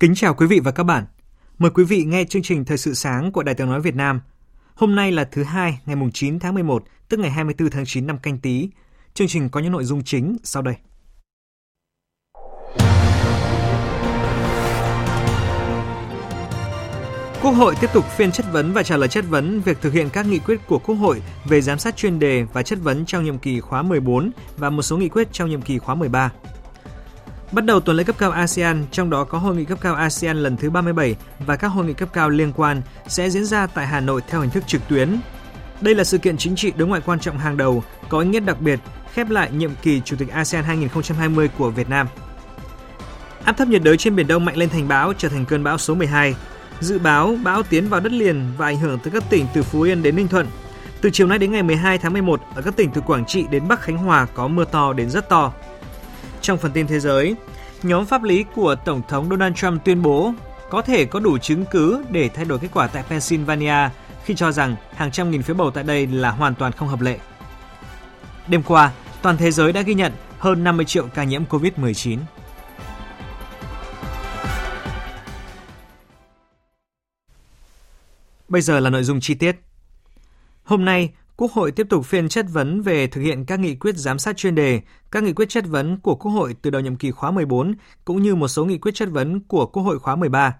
Kính chào quý vị và các bạn. Mời quý vị nghe chương trình Thời sự sáng của Đài Tiếng Nói Việt Nam. Hôm nay là thứ hai, ngày 9 tháng 11, tức ngày 24 tháng 9 năm canh tí. Chương trình có những nội dung chính sau đây. Quốc hội tiếp tục phiên chất vấn và trả lời chất vấn việc thực hiện các nghị quyết của Quốc hội về giám sát chuyên đề và chất vấn trong nhiệm kỳ khóa 14 và một số nghị quyết trong nhiệm kỳ khóa 13. Bắt đầu tuần lễ cấp cao ASEAN, trong đó có hội nghị cấp cao ASEAN lần thứ 37 và các hội nghị cấp cao liên quan sẽ diễn ra tại Hà Nội theo hình thức trực tuyến. Đây là sự kiện chính trị đối ngoại quan trọng hàng đầu, có ý nghĩa đặc biệt, khép lại nhiệm kỳ Chủ tịch ASEAN 2020 của Việt Nam. Áp thấp nhiệt đới trên Biển Đông mạnh lên thành bão, trở thành cơn bão số 12. Dự báo bão tiến vào đất liền và ảnh hưởng tới các tỉnh từ Phú Yên đến Ninh Thuận. Từ chiều nay đến ngày 12 tháng 11, ở các tỉnh từ Quảng Trị đến Bắc Khánh Hòa có mưa to đến rất to. Trong phần tin thế giới, nhóm pháp lý của Tổng thống Donald Trump tuyên bố có thể có đủ chứng cứ để thay đổi kết quả tại Pennsylvania khi cho rằng hàng trăm nghìn phiếu bầu tại đây là hoàn toàn không hợp lệ. Đêm qua, toàn thế giới đã ghi nhận hơn 50 triệu ca nhiễm COVID-19. Bây giờ là nội dung chi tiết. Hôm nay, Quốc hội tiếp tục phiên chất vấn về thực hiện các nghị quyết giám sát chuyên đề, các nghị quyết chất vấn của Quốc hội từ đầu nhiệm kỳ khóa 14 cũng như một số nghị quyết chất vấn của Quốc hội khóa 13.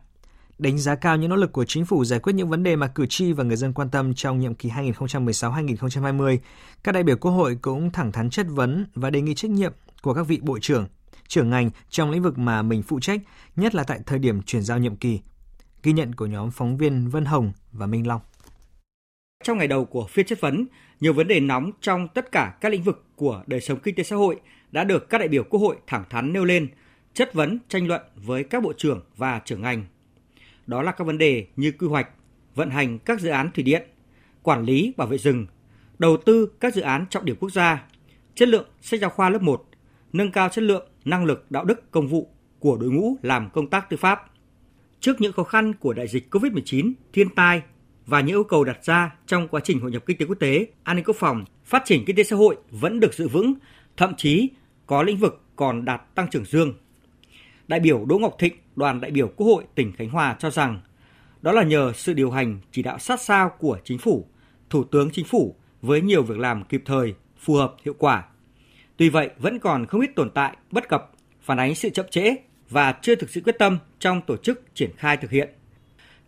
Đánh giá cao những nỗ lực của chính phủ giải quyết những vấn đề mà cử tri và người dân quan tâm trong nhiệm kỳ 2016-2020, các đại biểu Quốc hội cũng thẳng thắn chất vấn và đề nghị trách nhiệm của các vị bộ trưởng, trưởng ngành trong lĩnh vực mà mình phụ trách, nhất là tại thời điểm chuyển giao nhiệm kỳ. Ghi nhận của nhóm phóng viên Vân Hồng và Minh Long. Trong ngày đầu của phiên chất vấn, nhiều vấn đề nóng trong tất cả các lĩnh vực của đời sống kinh tế xã hội đã được các đại biểu Quốc hội thẳng thắn nêu lên, chất vấn, tranh luận với các bộ trưởng và trưởng ngành. Đó là các vấn đề như quy hoạch, vận hành các dự án thủy điện, quản lý bảo vệ rừng, đầu tư các dự án trọng điểm quốc gia, chất lượng sách giáo khoa lớp 1, nâng cao chất lượng, năng lực, đạo đức, công vụ của đội ngũ làm công tác tư pháp. Trước những khó khăn của đại dịch COVID-19, thiên tai, và những yêu cầu đặt ra trong quá trình hội nhập kinh tế quốc tế, an ninh quốc phòng, phát triển kinh tế xã hội vẫn được giữ vững, thậm chí có lĩnh vực còn đạt tăng trưởng dương. Đại biểu Đỗ Ngọc Thịnh, đoàn đại biểu Quốc hội tỉnh Khánh Hòa cho rằng đó là nhờ sự điều hành chỉ đạo sát sao của chính phủ, Thủ tướng Chính phủ với nhiều việc làm kịp thời, phù hợp, hiệu quả. Tuy vậy, vẫn còn không ít tồn tại, bất cập, phản ánh sự chậm trễ và chưa thực sự quyết tâm trong tổ chức triển khai thực hiện.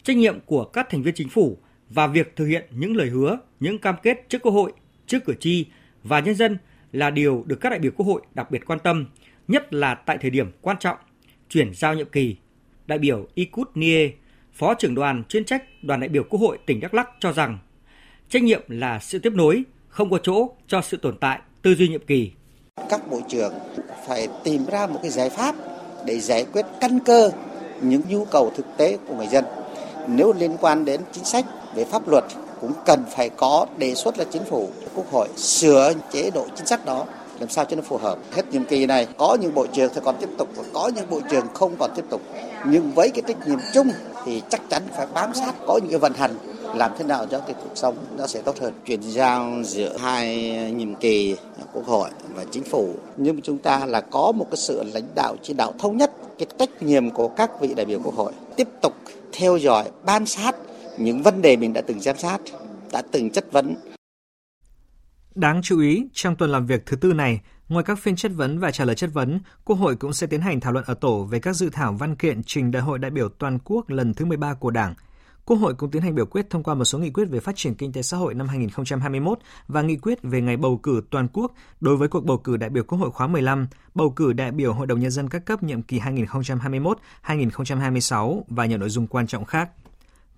Trách nhiệm của các thành viên chính phủ và việc thực hiện những lời hứa, những cam kết trước Quốc hội, trước cử tri và nhân dân là điều được các đại biểu Quốc hội đặc biệt quan tâm, nhất là tại thời điểm quan trọng chuyển giao nhiệm kỳ. Đại biểu Ikut Nie, Phó trưởng đoàn chuyên trách đoàn đại biểu Quốc hội tỉnh Đắk Lắk cho rằng trách nhiệm là sự tiếp nối, không có chỗ cho sự tồn tại tư duy nhiệm kỳ. Các bộ trưởng phải tìm ra một cái giải pháp để giải quyết căn cơ những nhu cầu thực tế của người dân. Nếu liên quan đến chính sách về pháp luật cũng cần phải có đề xuất là chính phủ quốc hội sửa chế độ chính sách đó làm sao cho nó phù hợp. Hết nhiệm kỳ này có những bộ trưởng thì còn tiếp tục và có những bộ trưởng không còn tiếp tục. Nhưng với cái trách nhiệm chung thì chắc chắn phải bám sát có những cái vận hành làm thế nào cho cái cuộc sống nó sẽ tốt hơn. Chuyển giao giữa hai nhiệm kỳ quốc hội và chính phủ. Nhưng chúng ta là có một cái sự lãnh đạo chỉ đạo thống nhất cái trách nhiệm của các vị đại biểu quốc hội. Tiếp tục theo dõi bám sát những vấn đề mình đã từng giám sát, đã từng chất vấn. Đáng chú ý, trong tuần làm việc thứ tư này, ngoài các phiên chất vấn và trả lời chất vấn, Quốc hội cũng sẽ tiến hành thảo luận ở tổ về các dự thảo văn kiện trình Đại hội đại biểu toàn quốc lần thứ 13 của Đảng. Quốc hội cũng tiến hành biểu quyết thông qua một số nghị quyết về phát triển kinh tế xã hội năm 2021 và nghị quyết về ngày bầu cử toàn quốc đối với cuộc bầu cử đại biểu Quốc hội khóa 15, bầu cử đại biểu Hội đồng Nhân dân các cấp nhiệm kỳ 2021-2026 và nhiều nội dung quan trọng khác.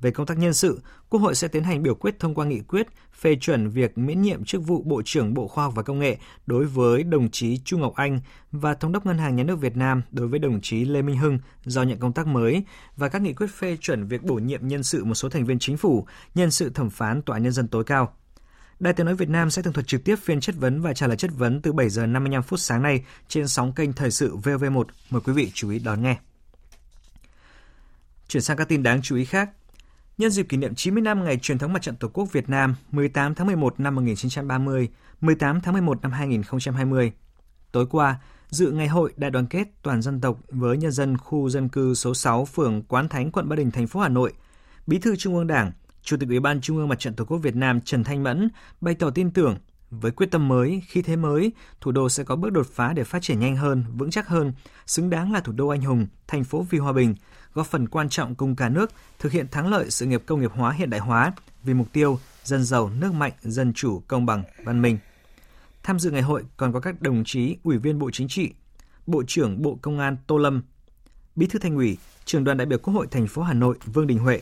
Về công tác nhân sự, Quốc hội sẽ tiến hành biểu quyết thông qua nghị quyết phê chuẩn việc miễn nhiệm chức vụ Bộ trưởng Bộ Khoa học và Công nghệ đối với đồng chí Chu Ngọc Anh và Thống đốc Ngân hàng Nhà nước Việt Nam đối với đồng chí Lê Minh Hưng do nhận công tác mới và các nghị quyết phê chuẩn việc bổ nhiệm nhân sự một số thành viên chính phủ, nhân sự thẩm phán Tòa nhân dân tối cao. Đài Tiếng nói Việt Nam sẽ tường thuật trực tiếp phiên chất vấn và trả lời chất vấn từ 7 giờ 55 phút sáng nay trên sóng kênh Thời sự VV1. Mời quý vị chú ý đón nghe. Chuyển sang các tin đáng chú ý khác. Nhân dịp kỷ niệm 90 năm ngày truyền thống mặt trận Tổ quốc Việt Nam 18 tháng 11 năm 1930, 18 tháng 11 năm 2020. Tối qua, dự ngày hội đại đoàn kết toàn dân tộc với nhân dân khu dân cư số 6 phường Quán Thánh, quận Ba Đình, thành phố Hà Nội, Bí thư Trung ương Đảng, Chủ tịch Ủy ban Trung ương Mặt trận Tổ quốc Việt Nam Trần Thanh Mẫn bày tỏ tin tưởng với quyết tâm mới, khi thế mới, thủ đô sẽ có bước đột phá để phát triển nhanh hơn, vững chắc hơn, xứng đáng là thủ đô anh hùng, thành phố vì hòa bình, góp phần quan trọng cùng cả nước thực hiện thắng lợi sự nghiệp công nghiệp hóa hiện đại hóa vì mục tiêu dân giàu, nước mạnh, dân chủ, công bằng, văn minh. Tham dự ngày hội còn có các đồng chí Ủy viên Bộ Chính trị, Bộ trưởng Bộ Công an Tô Lâm, Bí thư Thành ủy, Trưởng đoàn đại biểu Quốc hội thành phố Hà Nội Vương Đình Huệ,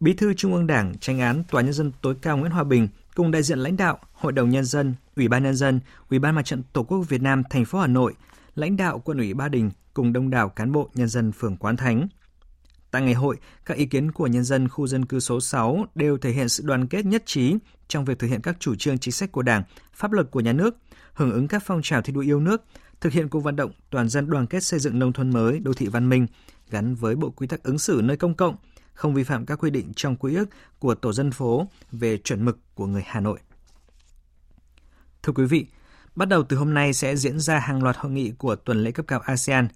Bí thư Trung ương Đảng, Tranh án Tòa nhân dân tối cao Nguyễn Hòa Bình cùng đại diện lãnh đạo Hội đồng nhân dân, Ủy ban nhân dân, Ủy ban Mặt trận Tổ quốc Việt Nam thành phố Hà Nội, lãnh đạo Quân ủy Ba Đình cùng đông đảo cán bộ nhân dân phường Quán Thánh. Tại ngày hội, các ý kiến của nhân dân khu dân cư số 6 đều thể hiện sự đoàn kết nhất trí trong việc thực hiện các chủ trương chính sách của Đảng, pháp luật của nhà nước, hưởng ứng các phong trào thi đua yêu nước, thực hiện cuộc vận động toàn dân đoàn kết xây dựng nông thôn mới, đô thị văn minh gắn với bộ quy tắc ứng xử nơi công cộng, không vi phạm các quy định trong quy ước của tổ dân phố về chuẩn mực của người Hà Nội. Thưa quý vị, bắt đầu từ hôm nay sẽ diễn ra hàng loạt hội nghị của tuần lễ cấp cao ASEAN.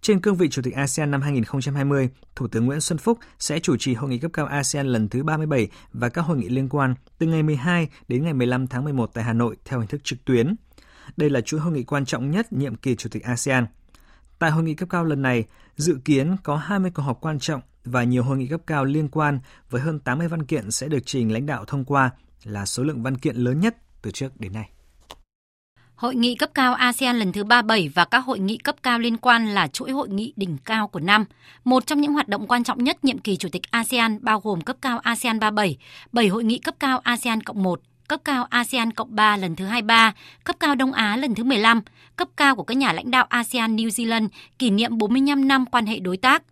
Trên cương vị Chủ tịch ASEAN năm 2020, Thủ tướng Nguyễn Xuân Phúc sẽ chủ trì hội nghị cấp cao ASEAN lần thứ 37 và các hội nghị liên quan từ ngày 12 đến ngày 15 tháng 11 tại Hà Nội theo hình thức trực tuyến. Đây là chuỗi hội nghị quan trọng nhất nhiệm kỳ Chủ tịch ASEAN. Tại hội nghị cấp cao lần này, dự kiến có 20 cuộc họp quan trọng và nhiều hội nghị cấp cao liên quan với hơn 80 văn kiện sẽ được trình lãnh đạo thông qua là số lượng văn kiện lớn nhất từ trước đến nay. Hội nghị cấp cao ASEAN lần thứ 37 và các hội nghị cấp cao liên quan là chuỗi hội nghị đỉnh cao của năm. Một trong những hoạt động quan trọng nhất nhiệm kỳ Chủ tịch ASEAN bao gồm cấp cao ASEAN 37, 7 hội nghị cấp cao ASEAN cộng 1, cấp cao ASEAN cộng 3 lần thứ 23, cấp cao Đông Á lần thứ 15, cấp cao của các nhà lãnh đạo ASEAN New Zealand kỷ niệm 45 năm quan hệ đối tác,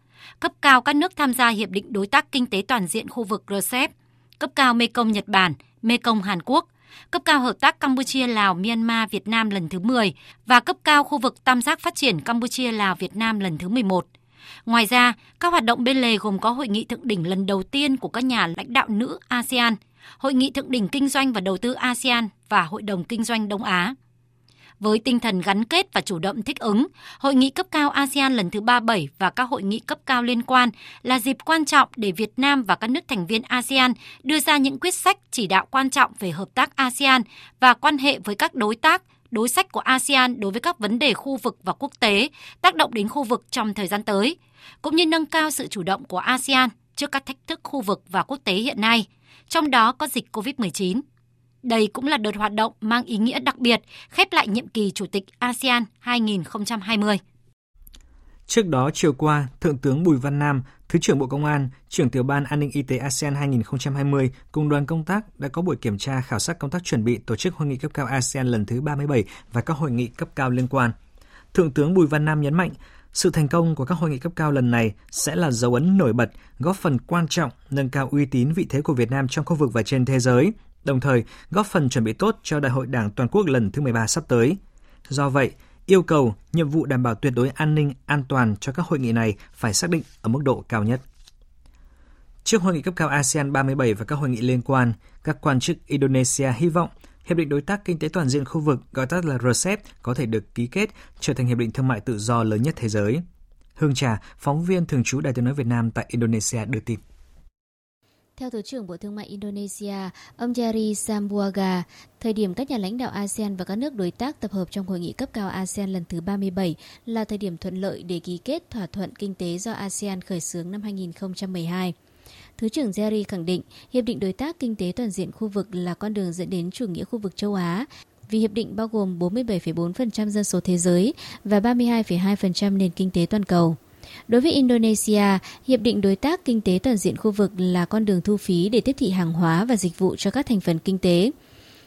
cấp cao các nước tham gia Hiệp định Đối tác Kinh tế Toàn diện khu vực RCEP, cấp cao Mekong Nhật Bản, Mekong Hàn Quốc, cấp cao hợp tác Campuchia Lào Myanmar Việt Nam lần thứ 10 và cấp cao khu vực tam giác phát triển Campuchia Lào Việt Nam lần thứ 11. Ngoài ra, các hoạt động bên lề gồm có hội nghị thượng đỉnh lần đầu tiên của các nhà lãnh đạo nữ ASEAN, hội nghị thượng đỉnh kinh doanh và đầu tư ASEAN và Hội đồng Kinh doanh Đông Á. Với tinh thần gắn kết và chủ động thích ứng, Hội nghị cấp cao ASEAN lần thứ 37 và các hội nghị cấp cao liên quan là dịp quan trọng để Việt Nam và các nước thành viên ASEAN đưa ra những quyết sách chỉ đạo quan trọng về hợp tác ASEAN và quan hệ với các đối tác, đối sách của ASEAN đối với các vấn đề khu vực và quốc tế, tác động đến khu vực trong thời gian tới, cũng như nâng cao sự chủ động của ASEAN trước các thách thức khu vực và quốc tế hiện nay, trong đó có dịch COVID-19. Đây cũng là đợt hoạt động mang ý nghĩa đặc biệt khép lại nhiệm kỳ Chủ tịch ASEAN 2020. Trước đó, chiều qua, Thượng tướng Bùi Văn Nam, Thứ trưởng Bộ Công an, trưởng tiểu ban An ninh y tế ASEAN 2020 cùng đoàn công tác đã có buổi kiểm tra khảo sát công tác chuẩn bị tổ chức hội nghị cấp cao ASEAN lần thứ 37 và các hội nghị cấp cao liên quan. Thượng tướng Bùi Văn Nam nhấn mạnh, sự thành công của các hội nghị cấp cao lần này sẽ là dấu ấn nổi bật, góp phần quan trọng nâng cao uy tín vị thế của Việt Nam trong khu vực và trên thế giới, đồng thời góp phần chuẩn bị tốt cho Đại hội Đảng toàn quốc lần thứ 13 sắp tới. Do vậy, yêu cầu nhiệm vụ đảm bảo tuyệt đối an ninh, an toàn cho các hội nghị này phải xác định ở mức độ cao nhất. Trước hội nghị cấp cao ASEAN 37 và các hội nghị liên quan, các quan chức Indonesia hy vọng Hiệp định Đối tác Kinh tế Toàn diện khu vực, gọi tắt là RCEP, có thể được ký kết trở thành hiệp định thương mại tự do lớn nhất thế giới. Hương Trà, phóng viên thường trú Đài tiếng nói Việt Nam tại Indonesia đưa tin. Theo Thứ trưởng Bộ Thương mại Indonesia, ông Jari Sambuaga, thời điểm các nhà lãnh đạo ASEAN và các nước đối tác tập hợp trong hội nghị cấp cao ASEAN lần thứ 37 là thời điểm thuận lợi để ký kết thỏa thuận kinh tế do ASEAN khởi xướng năm 2012. Thứ trưởng Jerry khẳng định Hiệp định Đối tác Kinh tế Toàn diện khu vực là con đường dẫn đến chủ nghĩa khu vực châu Á vì hiệp định bao gồm 47,4% dân số thế giới và 32,2% nền kinh tế toàn cầu. Đối với Indonesia, Hiệp định Đối tác Kinh tế Toàn diện khu vực là con đường thu phí để tiếp thị hàng hóa và dịch vụ cho các thành phần kinh tế.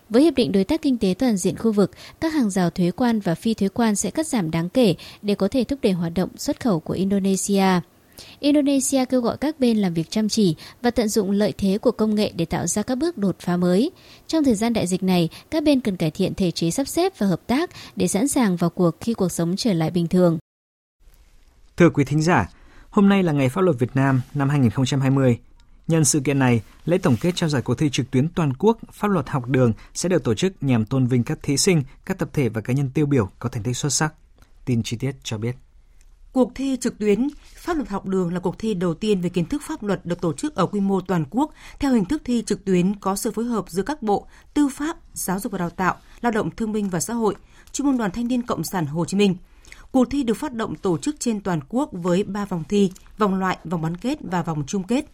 Với Hiệp định Đối tác Kinh tế Toàn diện khu vực, các hàng rào thuế quan và phi thuế quan sẽ cắt giảm đáng kể để có thể thúc đẩy hoạt động xuất khẩu của Indonesia. Indonesia kêu gọi các bên làm việc chăm chỉ và tận dụng lợi thế của công nghệ để tạo ra các bước đột phá mới. Trong thời gian đại dịch này, các bên cần cải thiện thể chế sắp xếp và hợp tác để sẵn sàng vào cuộc khi cuộc sống trở lại bình thường. Thưa quý thính giả, hôm nay là ngày pháp luật Việt Nam năm 2020. Nhân sự kiện này, lễ tổng kết trao giải cuộc thi trực tuyến toàn quốc Pháp luật học đường sẽ được tổ chức nhằm tôn vinh các thí sinh, các tập thể và cá nhân tiêu biểu có thành tích xuất sắc. Tin chi tiết cho biết. Cuộc thi trực tuyến Pháp luật học đường là cuộc thi đầu tiên về kiến thức pháp luật được tổ chức ở quy mô toàn quốc theo hình thức thi trực tuyến có sự phối hợp giữa các bộ Tư pháp, Giáo dục và Đào tạo, Lao động Thương binh và Xã hội, Trung ương Đoàn Thanh niên Cộng sản Hồ Chí Minh. Cuộc thi được phát động tổ chức trên toàn quốc với 3 vòng thi, vòng loại, vòng bán kết và vòng chung kết.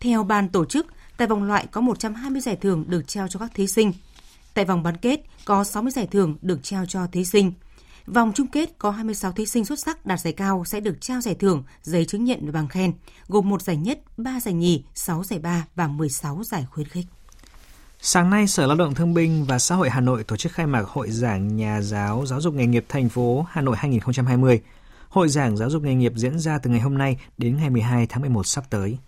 Theo ban tổ chức, tại vòng loại có 120 giải thưởng được trao cho các thí sinh. Tại vòng bán kết có 60 giải thưởng được trao cho thí sinh. Vòng chung kết có 26 thí sinh xuất sắc đạt giải cao sẽ được trao giải thưởng, giấy chứng nhận và bằng khen, gồm một giải nhất, 3 giải nhì, 6 giải ba và 16 giải khuyến khích. Sáng nay, Sở Lao động Thương binh và Xã hội Hà Nội tổ chức khai mạc Hội giảng Nhà giáo Giáo dục nghề nghiệp thành phố Hà Nội 2020. Hội giảng giáo dục nghề nghiệp diễn ra từ ngày hôm nay đến ngày 12 tháng 11 sắp tới.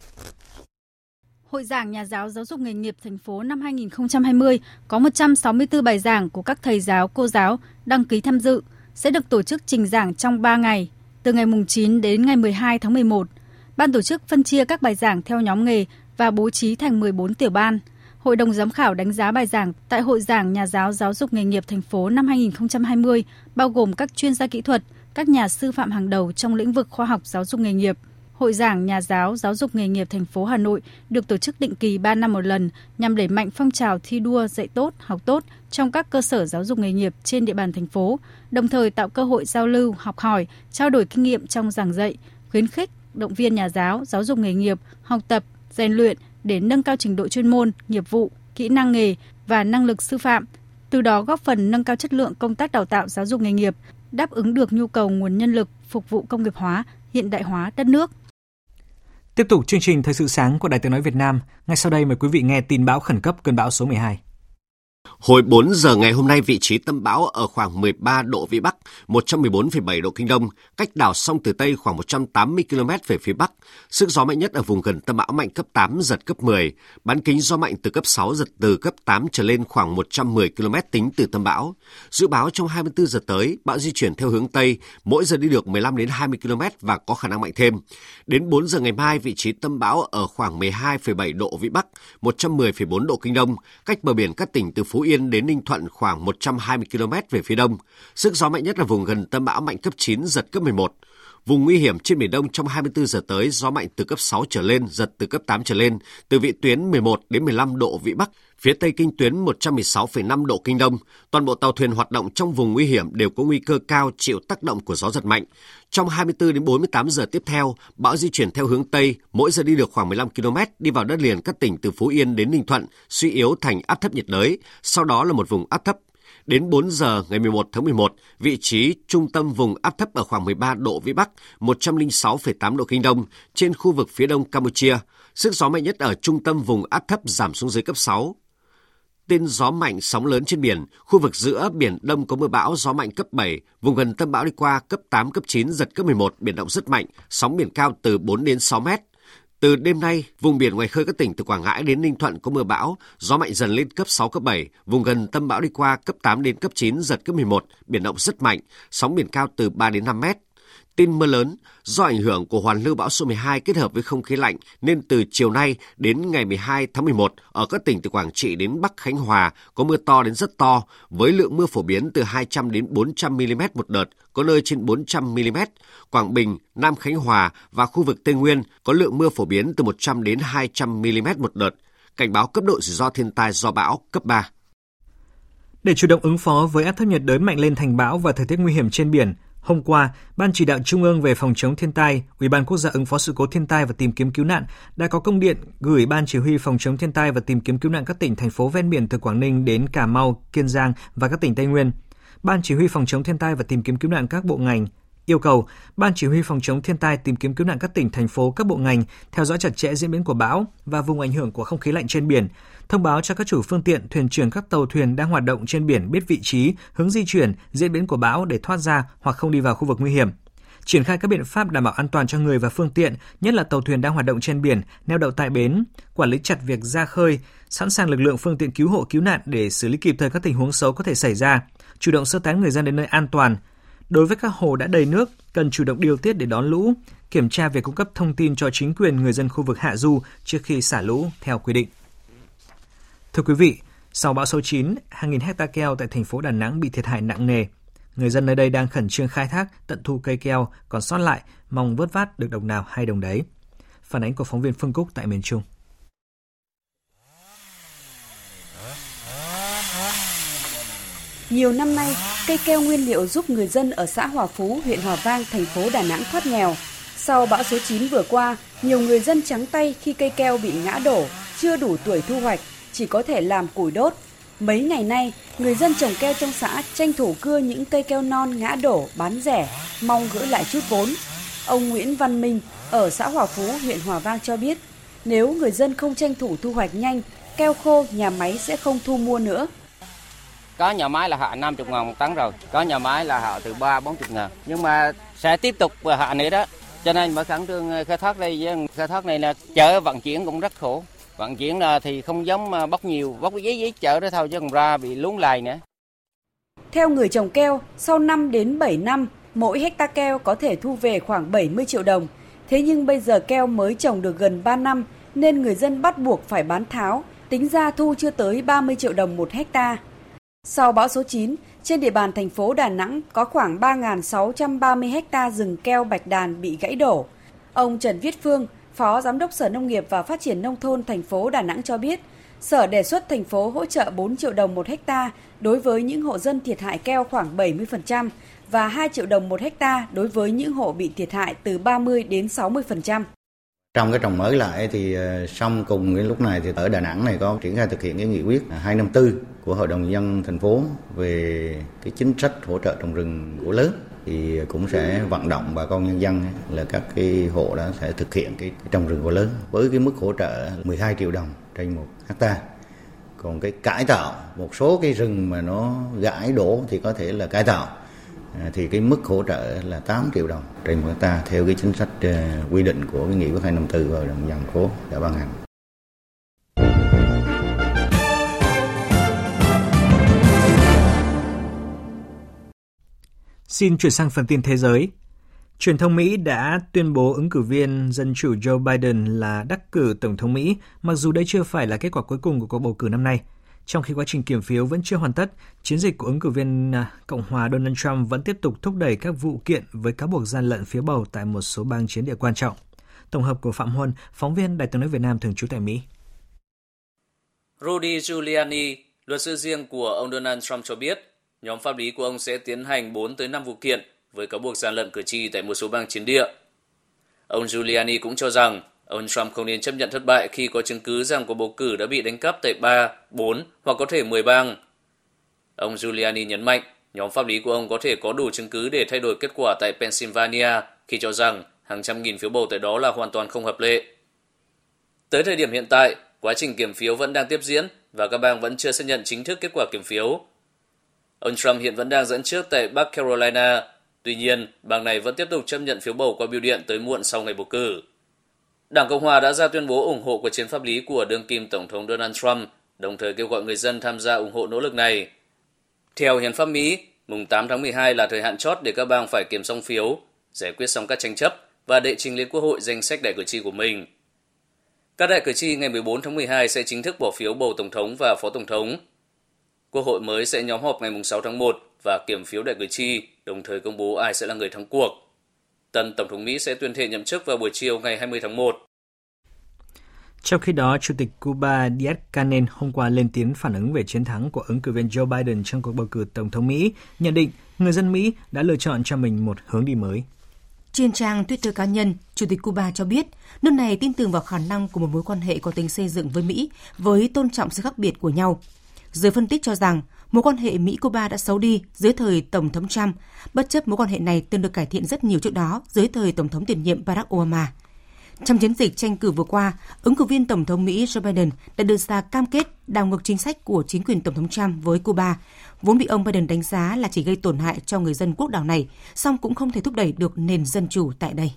Hội giảng Nhà giáo Giáo dục nghề nghiệp thành phố năm 2020 có 164 bài giảng của các thầy giáo, cô giáo đăng ký tham dự sẽ được tổ chức trình giảng trong 3 ngày, từ ngày 9 đến ngày 12 tháng 11. Ban tổ chức phân chia các bài giảng theo nhóm nghề và bố trí thành 14 tiểu ban. Hội đồng giám khảo đánh giá bài giảng tại Hội giảng Nhà giáo Giáo dục nghề nghiệp thành phố năm 2020 bao gồm các chuyên gia kỹ thuật, các nhà sư phạm hàng đầu trong lĩnh vực khoa học giáo dục nghề nghiệp – Hội giảng Nhà giáo Giáo dục nghề nghiệp thành phố Hà Nội được tổ chức định kỳ 3 năm một lần nhằm đẩy mạnh phong trào thi đua dạy tốt, học tốt trong các cơ sở giáo dục nghề nghiệp trên địa bàn thành phố, đồng thời tạo cơ hội giao lưu, học hỏi, trao đổi kinh nghiệm trong giảng dạy, khuyến khích, động viên nhà giáo, giáo dục nghề nghiệp, học tập, rèn luyện để nâng cao trình độ chuyên môn, nghiệp vụ, kỹ năng nghề và năng lực sư phạm, từ đó góp phần nâng cao chất lượng công tác đào tạo giáo dục nghề nghiệp, đáp ứng được nhu cầu nguồn nhân lực phục vụ công nghiệp hóa, hiện đại hóa đất nước. Tiếp tục chương trình Thời sự sáng của Đài Tiếng Nói Việt Nam, ngay sau đây mời quý vị nghe tin bão khẩn cấp cơn bão số 12. Hồi 4 giờ ngày hôm nay, vị trí tâm bão ở khoảng 13 độ Vĩ Bắc, 114,7 độ Kinh Đông, cách đảo sông Từ Tây khoảng 180 km về phía Bắc. Sức gió mạnh nhất ở vùng gần tâm bão mạnh cấp 8, giật cấp 10. Bán kính gió mạnh từ cấp 6, giật từ cấp 8 trở lên khoảng 110 km tính từ tâm bão. Dự báo trong 24 giờ tới, bão di chuyển theo hướng Tây, mỗi giờ đi được 15 đến 20 km và có khả năng mạnh thêm. Đến 4 giờ ngày mai, vị trí tâm bão ở khoảng 12,7 độ Vĩ Bắc, 110,4 độ Kinh Đông, cách bờ biển các tỉnh từ Phú Yên đến Ninh Thuận khoảng 120 km về phía đông. Sức gió mạnh nhất là vùng gần tâm bão mạnh cấp 9, giật cấp 11. Vùng nguy hiểm trên Biển Đông trong 24 giờ tới, gió mạnh từ cấp 6 trở lên, giật từ cấp 8 trở lên, từ vị tuyến 11 đến 15 độ Vĩ Bắc, phía Tây kinh tuyến 116,5 độ Kinh Đông. Toàn bộ tàu thuyền hoạt động trong vùng nguy hiểm đều có nguy cơ cao chịu tác động của gió giật mạnh. Trong 24 đến 48 giờ tiếp theo, bão di chuyển theo hướng Tây, mỗi giờ đi được khoảng 15 km, đi vào đất liền các tỉnh từ Phú Yên đến Ninh Thuận, suy yếu thành áp thấp nhiệt đới, sau đó là một vùng áp thấp Đến 4 giờ ngày 11 tháng 11, vị trí trung tâm vùng áp thấp ở khoảng 13 độ Vĩ Bắc, 106,8 độ Kinh Đông trên khu vực phía đông Campuchia. Sức gió mạnh nhất ở trung tâm vùng áp thấp giảm xuống dưới cấp 6. Tên gió mạnh sóng lớn trên biển, khu vực giữa Biển Đông có mưa bão, gió mạnh cấp 7, vùng gần tâm bão đi qua cấp 8, cấp 9, giật cấp 11, biển động rất mạnh, sóng biển cao từ 4 đến 6 mét. Từ đêm nay, vùng biển ngoài khơi các tỉnh từ Quảng Ngãi đến Ninh Thuận có mưa bão, gió mạnh dần lên cấp 6, cấp 7, vùng gần tâm bão đi qua cấp 8 đến cấp 9, giật cấp 11, biển động rất mạnh, sóng biển cao từ 3 đến 5 mét. Tin mưa lớn, do ảnh hưởng của hoàn lưu bão số 12 kết hợp với không khí lạnh nên từ chiều nay đến ngày 12 tháng 11 ở các tỉnh từ Quảng Trị đến Bắc Khánh Hòa có mưa to đến rất to với lượng mưa phổ biến từ 200 đến 400 mm một đợt, có nơi trên 400 mm. Quảng Bình, Nam Khánh Hòa và khu vực Tây Nguyên có lượng mưa phổ biến từ 100 đến 200 mm một đợt. Cảnh báo cấp độ rủi ro thiên tai do bão cấp 3. Để chủ động ứng phó với áp thấp nhiệt đới mạnh lên thành bão và thời tiết nguy hiểm trên biển, Hôm qua, Ban chỉ đạo Trung ương về phòng chống thiên tai, Ủy ban quốc gia ứng phó sự cố thiên tai và tìm kiếm cứu nạn đã có công điện gửi Ban chỉ huy phòng chống thiên tai và tìm kiếm cứu nạn các tỉnh thành phố ven biển từ Quảng Ninh đến Cà Mau, Kiên Giang và các tỉnh Tây Nguyên. Ban chỉ huy phòng chống thiên tai và tìm kiếm cứu nạn các bộ ngành yêu cầu Ban chỉ huy phòng chống thiên tai tìm kiếm cứu nạn các tỉnh thành phố các bộ ngành theo dõi chặt chẽ diễn biến của bão và vùng ảnh hưởng của không khí lạnh trên biển, thông báo cho các chủ phương tiện, thuyền trưởng các tàu thuyền đang hoạt động trên biển biết vị trí, hướng di chuyển, diễn biến của bão để thoát ra hoặc không đi vào khu vực nguy hiểm. Triển khai các biện pháp đảm bảo an toàn cho người và phương tiện, nhất là tàu thuyền đang hoạt động trên biển, neo đậu tại bến, quản lý chặt việc ra khơi, sẵn sàng lực lượng phương tiện cứu hộ cứu nạn để xử lý kịp thời các tình huống xấu có thể xảy ra, chủ động sơ tán người dân đến nơi an toàn. Đối với các hồ đã đầy nước, cần chủ động điều tiết để đón lũ, kiểm tra việc cung cấp thông tin cho chính quyền người dân khu vực hạ du trước khi xả lũ theo quy định. Thưa quý vị, sau bão số 9, hàng nghìn hecta keo tại thành phố Đà Nẵng bị thiệt hại nặng nề. Người dân nơi đây đang khẩn trương khai thác, tận thu cây keo còn sót lại, mong vớt vát được đồng nào hay đồng đấy. Phản ánh của phóng viên Phương Cúc tại miền Trung. Nhiều năm nay, cây keo nguyên liệu giúp người dân ở xã Hòa Phú, huyện Hòa Vang, thành phố Đà Nẵng thoát nghèo. Sau bão số 9 vừa qua, nhiều người dân trắng tay khi cây keo bị ngã đổ, chưa đủ tuổi thu hoạch, chỉ có thể làm củi đốt. Mấy ngày nay, người dân trồng keo trong xã tranh thủ cưa những cây keo non ngã đổ bán rẻ, mong gỡ lại chút vốn. Ông Nguyễn Văn Minh ở xã Hòa Phú, huyện Hòa Vang cho biết, nếu người dân không tranh thủ thu hoạch nhanh, keo khô nhà máy sẽ không thu mua nữa. Có nhà máy là hạ 50 ngàn một tấn rồi, có nhà máy là hạ từ 3 40 ngàn. Nhưng mà sẽ tiếp tục hạ nữa đó. Cho nên mới khẩn trương ờ, khai thác đây, ờ, khai thác này là chở vận chuyển cũng rất khổ. Vận chuyển là thì không giống ờ, bóc nhiều, bóc giấy giấy chở đó thôi chứ còn ra bị lún lại nữa. Theo người trồng keo, sau 5 đến 7 năm, mỗi hecta keo có thể thu về khoảng 70 triệu đồng. Thế nhưng bây giờ keo mới trồng được gần 3 năm nên người dân bắt buộc phải bán tháo, tính ra thu chưa tới 30 triệu đồng một hecta. Sau bão số 9, trên địa bàn thành phố Đà Nẵng có khoảng 3.630 ha rừng keo bạch đàn bị gãy đổ. Ông Trần Viết Phương, Phó Giám đốc Sở Nông nghiệp và Phát triển Nông thôn thành phố Đà Nẵng cho biết, Sở đề xuất thành phố hỗ trợ 4 triệu đồng một hecta đối với những hộ dân thiệt hại keo khoảng 70% và 2 triệu đồng một hecta đối với những hộ bị thiệt hại từ 30 đến 60%. Trong cái trồng mới lại thì ờ, xong cùng cái lúc này thì ở Đà Nẵng này có triển khai thực hiện cái nghị quyết 254 của Hội đồng dân thành phố về cái chính sách hỗ trợ trồng rừng gỗ lớn thì cũng sẽ vận động bà con nhân dân là các cái hộ đó sẽ thực hiện cái, cái trồng rừng gỗ lớn với cái mức hỗ trợ 12 triệu đồng trên một hecta. Còn cái cải tạo một số cái rừng mà nó gãy đổ thì có thể là cải tạo. À, thì cái mức hỗ trợ là 8 triệu đồng trên một hecta theo cái chính sách à, quy định của cái nghị quyết 254 và đồng dân phố đã ban hành. Xin chuyển sang phần tin thế giới. Truyền thông Mỹ đã tuyên bố ứng cử viên Dân chủ Joe Biden là đắc cử Tổng thống Mỹ, mặc dù đây chưa phải là kết quả cuối cùng của cuộc bầu cử năm nay. Trong khi quá trình kiểm phiếu vẫn chưa hoàn tất, chiến dịch của ứng cử viên à, Cộng hòa Donald Trump vẫn tiếp tục thúc đẩy các vụ kiện với cáo buộc gian lận phiếu bầu tại một số bang chiến địa quan trọng. Tổng hợp của Phạm Huân, phóng viên Đài tiếng nói Việt Nam thường trú tại Mỹ. Rudy Giuliani, luật sư riêng của ông Donald Trump cho biết, nhóm pháp lý của ông sẽ tiến hành 4 tới 5 vụ kiện với cáo buộc gian lận cử tri tại một số bang chiến địa. Ông Giuliani cũng cho rằng ông Trump không nên chấp nhận thất bại khi có chứng cứ rằng cuộc bầu cử đã bị đánh cắp tại 3, 4 hoặc có thể 10 bang. Ông Giuliani nhấn mạnh nhóm pháp lý của ông có thể có đủ chứng cứ để thay đổi kết quả tại Pennsylvania khi cho rằng hàng trăm nghìn phiếu bầu tại đó là hoàn toàn không hợp lệ. Tới thời điểm hiện tại, quá trình kiểm phiếu vẫn đang tiếp diễn và các bang vẫn chưa xác nhận chính thức kết quả kiểm phiếu. Ông Trump hiện vẫn đang dẫn trước tại Bắc Carolina, tuy nhiên bang này vẫn tiếp tục chấp nhận phiếu bầu qua biểu điện tới muộn sau ngày bầu cử. Đảng Cộng hòa đã ra tuyên bố ủng hộ cuộc chiến pháp lý của đương kim Tổng thống Donald Trump, đồng thời kêu gọi người dân tham gia ủng hộ nỗ lực này. Theo Hiến pháp Mỹ, mùng 8 tháng 12 là thời hạn chót để các bang phải kiểm xong phiếu, giải quyết xong các tranh chấp và đệ trình lên Quốc hội danh sách đại cử tri của mình. Các đại cử tri ngày 14 tháng 12 sẽ chính thức bỏ phiếu bầu Tổng thống và Phó Tổng thống. Quốc hội mới sẽ nhóm họp ngày 6 tháng 1 và kiểm phiếu đại cử tri, đồng thời công bố ai sẽ là người thắng cuộc. Tân Tổng thống Mỹ sẽ tuyên thệ nhậm chức vào buổi chiều ngày 20 tháng 1. Trong khi đó, Chủ tịch Cuba Díaz-Canel hôm qua lên tiếng phản ứng về chiến thắng của ứng cử viên Joe Biden trong cuộc bầu cử Tổng thống Mỹ, nhận định người dân Mỹ đã lựa chọn cho mình một hướng đi mới. Trên trang Twitter cá nhân, Chủ tịch Cuba cho biết nước này tin tưởng vào khả năng của một mối quan hệ có tính xây dựng với Mỹ với tôn trọng sự khác biệt của nhau. Giới phân tích cho rằng mối quan hệ Mỹ-Cuba đã xấu đi dưới thời Tổng thống Trump, bất chấp mối quan hệ này từng được cải thiện rất nhiều trước đó dưới thời Tổng thống tiền nhiệm Barack Obama. Trong chiến dịch tranh cử vừa qua, ứng cử viên Tổng thống Mỹ Joe Biden đã đưa ra cam kết đảo ngược chính sách của chính quyền Tổng thống Trump với Cuba, vốn bị ông Biden đánh giá là chỉ gây tổn hại cho người dân quốc đảo này, song cũng không thể thúc đẩy được nền dân chủ tại đây.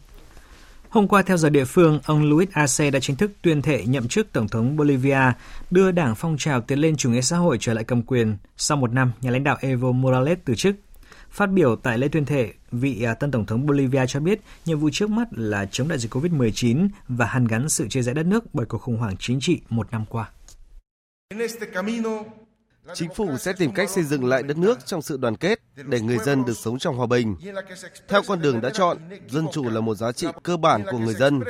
Hôm qua theo giờ địa phương, ông Luis Arce đã chính thức tuyên thệ nhậm chức Tổng thống Bolivia, đưa đảng phong trào tiến lên chủ nghĩa xã hội trở lại cầm quyền. Sau một năm, nhà lãnh đạo Evo Morales từ chức. Phát biểu tại lễ tuyên thệ, vị à, tân tổng thống Bolivia cho biết nhiệm vụ trước mắt là chống đại dịch COVID-19 và hàn gắn sự chia rẽ đất nước bởi cuộc khủng hoảng chính trị một năm qua. Chính phủ sẽ tìm cách xây dựng lại đất nước trong sự đoàn kết để người dân được sống trong hòa bình. Theo con đường đã chọn, dân chủ là một giá trị cơ bản của người dân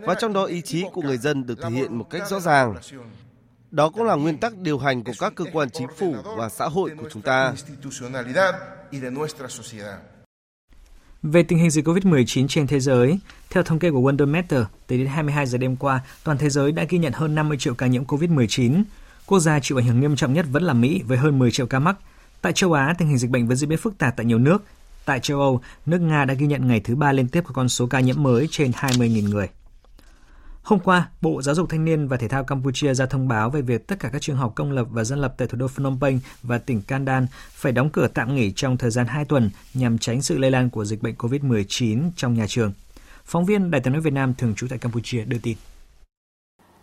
và trong đó ý chí của người dân được thể hiện một cách rõ ràng. Đó cũng là nguyên tắc điều hành của các cơ quan chính phủ và xã hội của chúng ta. Về tình hình dịch COVID-19 trên thế giới, theo thống kê của Wondermeter, tới đến 22 giờ đêm qua, toàn thế giới đã ghi nhận hơn 50 triệu ca nhiễm COVID-19. Quốc gia chịu ảnh hưởng nghiêm trọng nhất vẫn là Mỹ với hơn 10 triệu ca mắc. Tại châu Á, tình hình dịch bệnh vẫn diễn biến phức tạp tại nhiều nước. Tại châu Âu, nước Nga đã ghi nhận ngày thứ ba liên tiếp có con số ca nhiễm mới trên 20.000 người. Hôm qua, Bộ Giáo dục Thanh niên và Thể thao Campuchia ra thông báo về việc tất cả các trường học công lập và dân lập tại thủ đô Phnom Penh và tỉnh Kandan phải đóng cửa tạm nghỉ trong thời gian 2 tuần nhằm tránh sự lây lan của dịch bệnh COVID-19 trong nhà trường. Phóng viên Đài tiếng nói Việt Nam thường trú tại Campuchia đưa tin.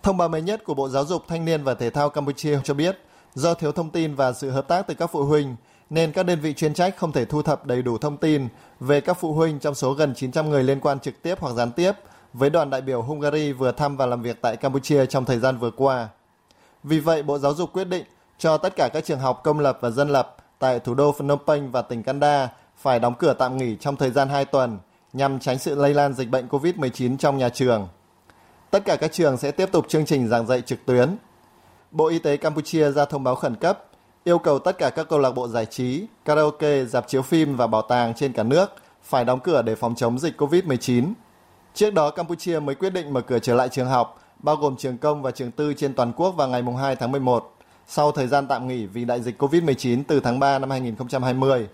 Thông báo mới nhất của Bộ Giáo dục Thanh niên và Thể thao Campuchia cho biết, do thiếu thông tin và sự hợp tác từ các phụ huynh, nên các đơn vị chuyên trách không thể thu thập đầy đủ thông tin về các phụ huynh trong số gần 900 người liên quan trực tiếp hoặc gián tiếp với đoàn đại biểu Hungary vừa thăm và làm việc tại Campuchia trong thời gian vừa qua. Vì vậy, Bộ Giáo dục quyết định cho tất cả các trường học công lập và dân lập tại thủ đô Phnom Penh và tỉnh Kanda phải đóng cửa tạm nghỉ trong thời gian 2 tuần nhằm tránh sự lây lan dịch bệnh COVID-19 trong nhà trường. Tất cả các trường sẽ tiếp tục chương trình giảng dạy trực tuyến. Bộ Y tế Campuchia ra thông báo khẩn cấp yêu cầu tất cả các câu lạc bộ giải trí, karaoke, dạp chiếu phim và bảo tàng trên cả nước phải đóng cửa để phòng chống dịch COVID-19. Trước đó, Campuchia mới quyết định mở cửa trở lại trường học, bao gồm trường công và trường tư trên toàn quốc vào ngày 2 tháng 11, sau thời gian tạm nghỉ vì đại dịch COVID-19 từ tháng 3 năm 2020.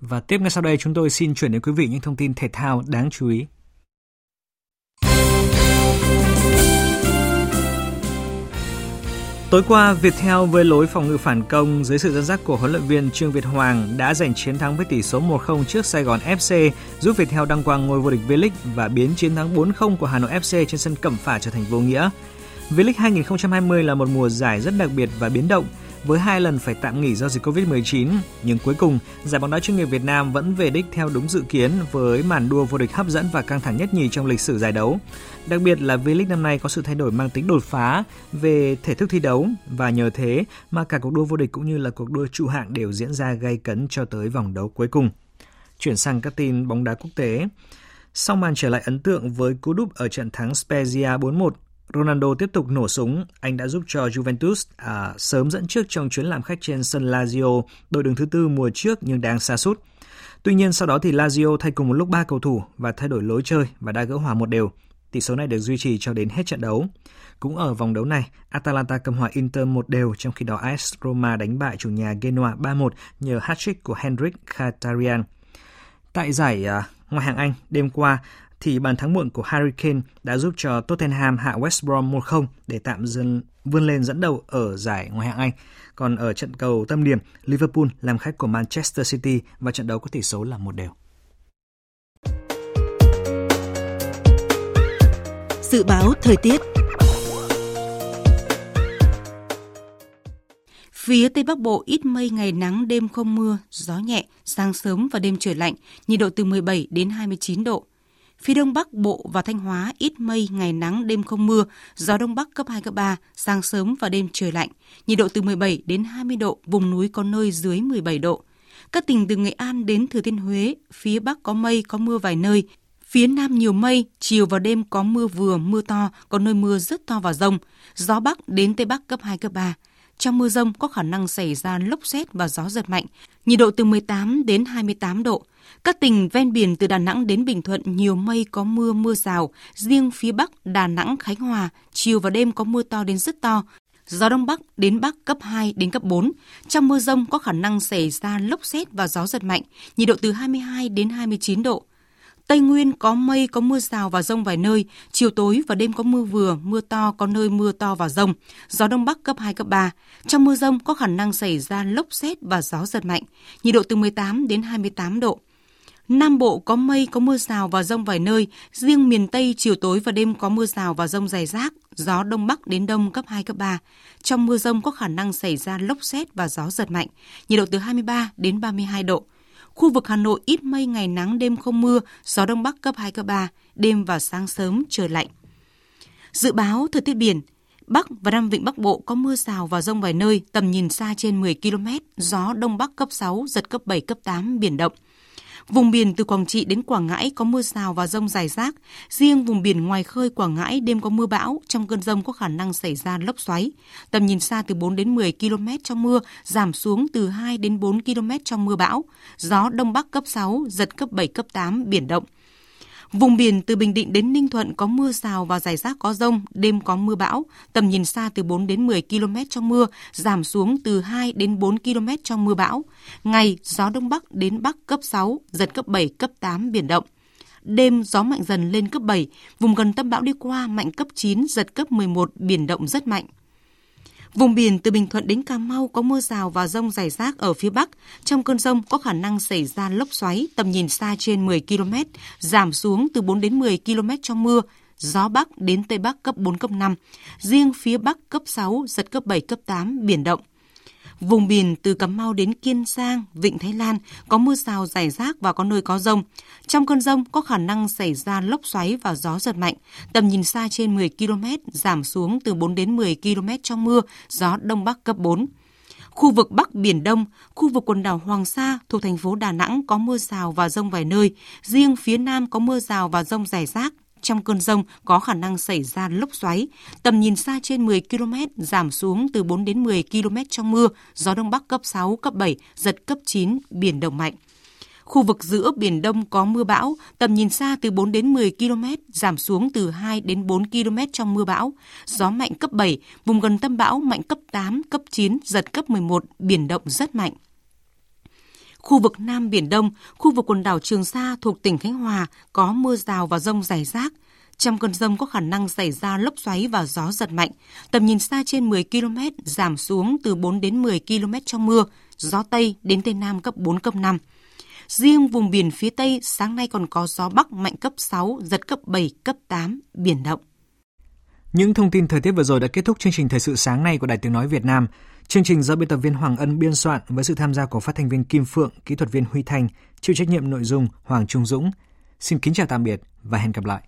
Và tiếp ngay sau đây chúng tôi xin chuyển đến quý vị những thông tin thể thao đáng chú ý. Tối qua, Viettel với lối phòng ngự phản công dưới sự dẫn dắt của huấn luyện viên Trương Việt Hoàng đã giành chiến thắng với tỷ số 1-0 trước Sài Gòn FC, giúp Viettel đăng quang ngôi vô địch V-League và biến chiến thắng 4-0 của Hà Nội FC trên sân Cẩm Phả trở thành vô nghĩa. V-League 2020 là một mùa giải rất đặc biệt và biến động, với hai lần phải tạm nghỉ do dịch Covid-19, nhưng cuối cùng, giải bóng đá chuyên nghiệp Việt Nam vẫn về đích theo đúng dự kiến với màn đua vô địch hấp dẫn và căng thẳng nhất nhì trong lịch sử giải đấu. Đặc biệt là V-League năm nay có sự thay đổi mang tính đột phá về thể thức thi đấu và nhờ thế mà cả cuộc đua vô địch cũng như là cuộc đua trụ hạng đều diễn ra gay cấn cho tới vòng đấu cuối cùng. Chuyển sang các tin bóng đá quốc tế. Sau màn trở lại ấn tượng với cú đúp ở trận thắng Spezia 4-1 Ronaldo tiếp tục nổ súng, anh đã giúp cho Juventus à, sớm dẫn trước trong chuyến làm khách trên sân Lazio, đội đứng thứ tư mùa trước nhưng đang xa sút. Tuy nhiên sau đó thì Lazio thay cùng một lúc ba cầu thủ và thay đổi lối chơi và đã gỡ hòa một đều. Tỷ số này được duy trì cho đến hết trận đấu. Cũng ở vòng đấu này, Atalanta cầm hòa Inter một đều trong khi đó AS Roma đánh bại chủ nhà Genoa 3-1 nhờ hat-trick của Hendrik Khatarian. Tại giải à, ngoại hạng Anh, đêm qua, thì bàn thắng muộn của Harry Kane đã giúp cho Tottenham hạ West Brom 1-0 để tạm dừng vươn lên dẫn đầu ở giải ngoại hạng Anh. Còn ở trận cầu tâm điểm, Liverpool làm khách của Manchester City và trận đấu có tỷ số là một đều. Dự báo thời tiết Phía Tây Bắc Bộ ít mây ngày nắng đêm không mưa, gió nhẹ, sáng sớm và đêm trời lạnh, nhiệt độ từ 17 đến 29 độ. Phía Đông Bắc Bộ và Thanh Hóa ít mây, ngày nắng, đêm không mưa, gió Đông Bắc cấp 2, cấp 3, sáng sớm và đêm trời lạnh, nhiệt độ từ 17 đến 20 độ, vùng núi có nơi dưới 17 độ. Các tỉnh từ Nghệ An đến Thừa Thiên Huế, phía Bắc có mây, có mưa vài nơi, Phía Nam nhiều mây, chiều và đêm có mưa vừa, mưa to, có nơi mưa rất to và rông. Gió Bắc đến Tây Bắc cấp 2, cấp 3. Trong mưa rông có khả năng xảy ra lốc xét và gió giật mạnh, nhiệt độ từ 18 đến 28 độ. Các tỉnh ven biển từ Đà Nẵng đến Bình Thuận nhiều mây có mưa mưa rào, riêng phía Bắc Đà Nẵng Khánh Hòa chiều và đêm có mưa to đến rất to, gió đông bắc đến bắc cấp 2 đến cấp 4. Trong mưa rông có khả năng xảy ra lốc xét và gió giật mạnh, nhiệt độ từ 22 đến 29 độ. Tây Nguyên có mây, có mưa rào và rông vài nơi, chiều tối và đêm có mưa vừa, mưa to, có nơi mưa to và rông, gió đông bắc cấp 2, cấp 3. Trong mưa rông có khả năng xảy ra lốc xét và gió giật mạnh, nhiệt độ từ 18 đến 28 độ. Nam Bộ có mây, có mưa rào và rông vài nơi, riêng miền Tây chiều tối và đêm có mưa rào và rông rải rác, gió đông bắc đến đông cấp 2, cấp 3. Trong mưa rông có khả năng xảy ra lốc xét và gió giật mạnh, nhiệt độ từ 23 đến 32 độ. Khu vực Hà Nội ít mây ngày nắng đêm không mưa, gió đông bắc cấp 2, cấp 3, đêm và sáng sớm trời lạnh. Dự báo thời tiết biển, Bắc và Nam Vịnh Bắc Bộ có mưa rào và rông vài nơi, tầm nhìn xa trên 10 km, gió Đông Bắc cấp 6, giật cấp 7, cấp 8, biển động. Vùng biển từ Quảng Trị đến Quảng Ngãi có mưa rào và rông rải rác. Riêng vùng biển ngoài khơi Quảng Ngãi đêm có mưa bão, trong cơn rông có khả năng xảy ra lốc xoáy. Tầm nhìn xa từ 4 đến 10 km trong mưa, giảm xuống từ 2 đến 4 km trong mưa bão. Gió Đông Bắc cấp 6, giật cấp 7, cấp 8, biển động. Vùng biển từ Bình Định đến Ninh Thuận có mưa rào và rải rác có rông, đêm có mưa bão, tầm nhìn xa từ 4 đến 10 km trong mưa, giảm xuống từ 2 đến 4 km trong mưa bão. Ngày, gió Đông Bắc đến Bắc cấp 6, giật cấp 7, cấp 8, biển động. Đêm gió mạnh dần lên cấp 7, vùng gần tâm bão đi qua mạnh cấp 9, giật cấp 11, biển động rất mạnh. Vùng biển từ Bình Thuận đến Cà Mau có mưa rào và rông rải rác ở phía Bắc. Trong cơn rông có khả năng xảy ra lốc xoáy tầm nhìn xa trên 10 km, giảm xuống từ 4 đến 10 km trong mưa, gió Bắc đến Tây Bắc cấp 4, cấp 5. Riêng phía Bắc cấp 6, giật cấp 7, cấp 8, biển động. Vùng biển từ Cà Mau đến Kiên Giang, Vịnh Thái Lan có mưa rào rải rác và có nơi có rông. Trong cơn rông có khả năng xảy ra lốc xoáy và gió giật mạnh. Tầm nhìn xa trên 10 km, giảm xuống từ 4 đến 10 km trong mưa, gió Đông Bắc cấp 4. Khu vực Bắc Biển Đông, khu vực quần đảo Hoàng Sa thuộc thành phố Đà Nẵng có mưa rào và rông vài nơi. Riêng phía Nam có mưa rào và rông rải rác, trong cơn rông có khả năng xảy ra lốc xoáy, tầm nhìn xa trên 10 km, giảm xuống từ 4 đến 10 km trong mưa, gió đông bắc cấp 6, cấp 7, giật cấp 9, biển động mạnh. Khu vực giữa Biển Đông có mưa bão, tầm nhìn xa từ 4 đến 10 km, giảm xuống từ 2 đến 4 km trong mưa bão. Gió mạnh cấp 7, vùng gần tâm bão mạnh cấp 8, cấp 9, giật cấp 11, biển động rất mạnh khu vực Nam Biển Đông, khu vực quần đảo Trường Sa thuộc tỉnh Khánh Hòa có mưa rào và rông rải rác. Trong cơn rông có khả năng xảy ra lốc xoáy và gió giật mạnh. Tầm nhìn xa trên 10 km, giảm xuống từ 4 đến 10 km trong mưa, gió Tây đến Tây Nam cấp 4, cấp 5. Riêng vùng biển phía Tây sáng nay còn có gió Bắc mạnh cấp 6, giật cấp 7, cấp 8, biển động. Những thông tin thời tiết vừa rồi đã kết thúc chương trình Thời sự sáng nay của Đài Tiếng Nói Việt Nam. Chương trình do biên tập viên Hoàng Ân biên soạn với sự tham gia của phát thanh viên Kim Phượng, kỹ thuật viên Huy Thành, chịu trách nhiệm nội dung Hoàng Trung Dũng. Xin kính chào tạm biệt và hẹn gặp lại.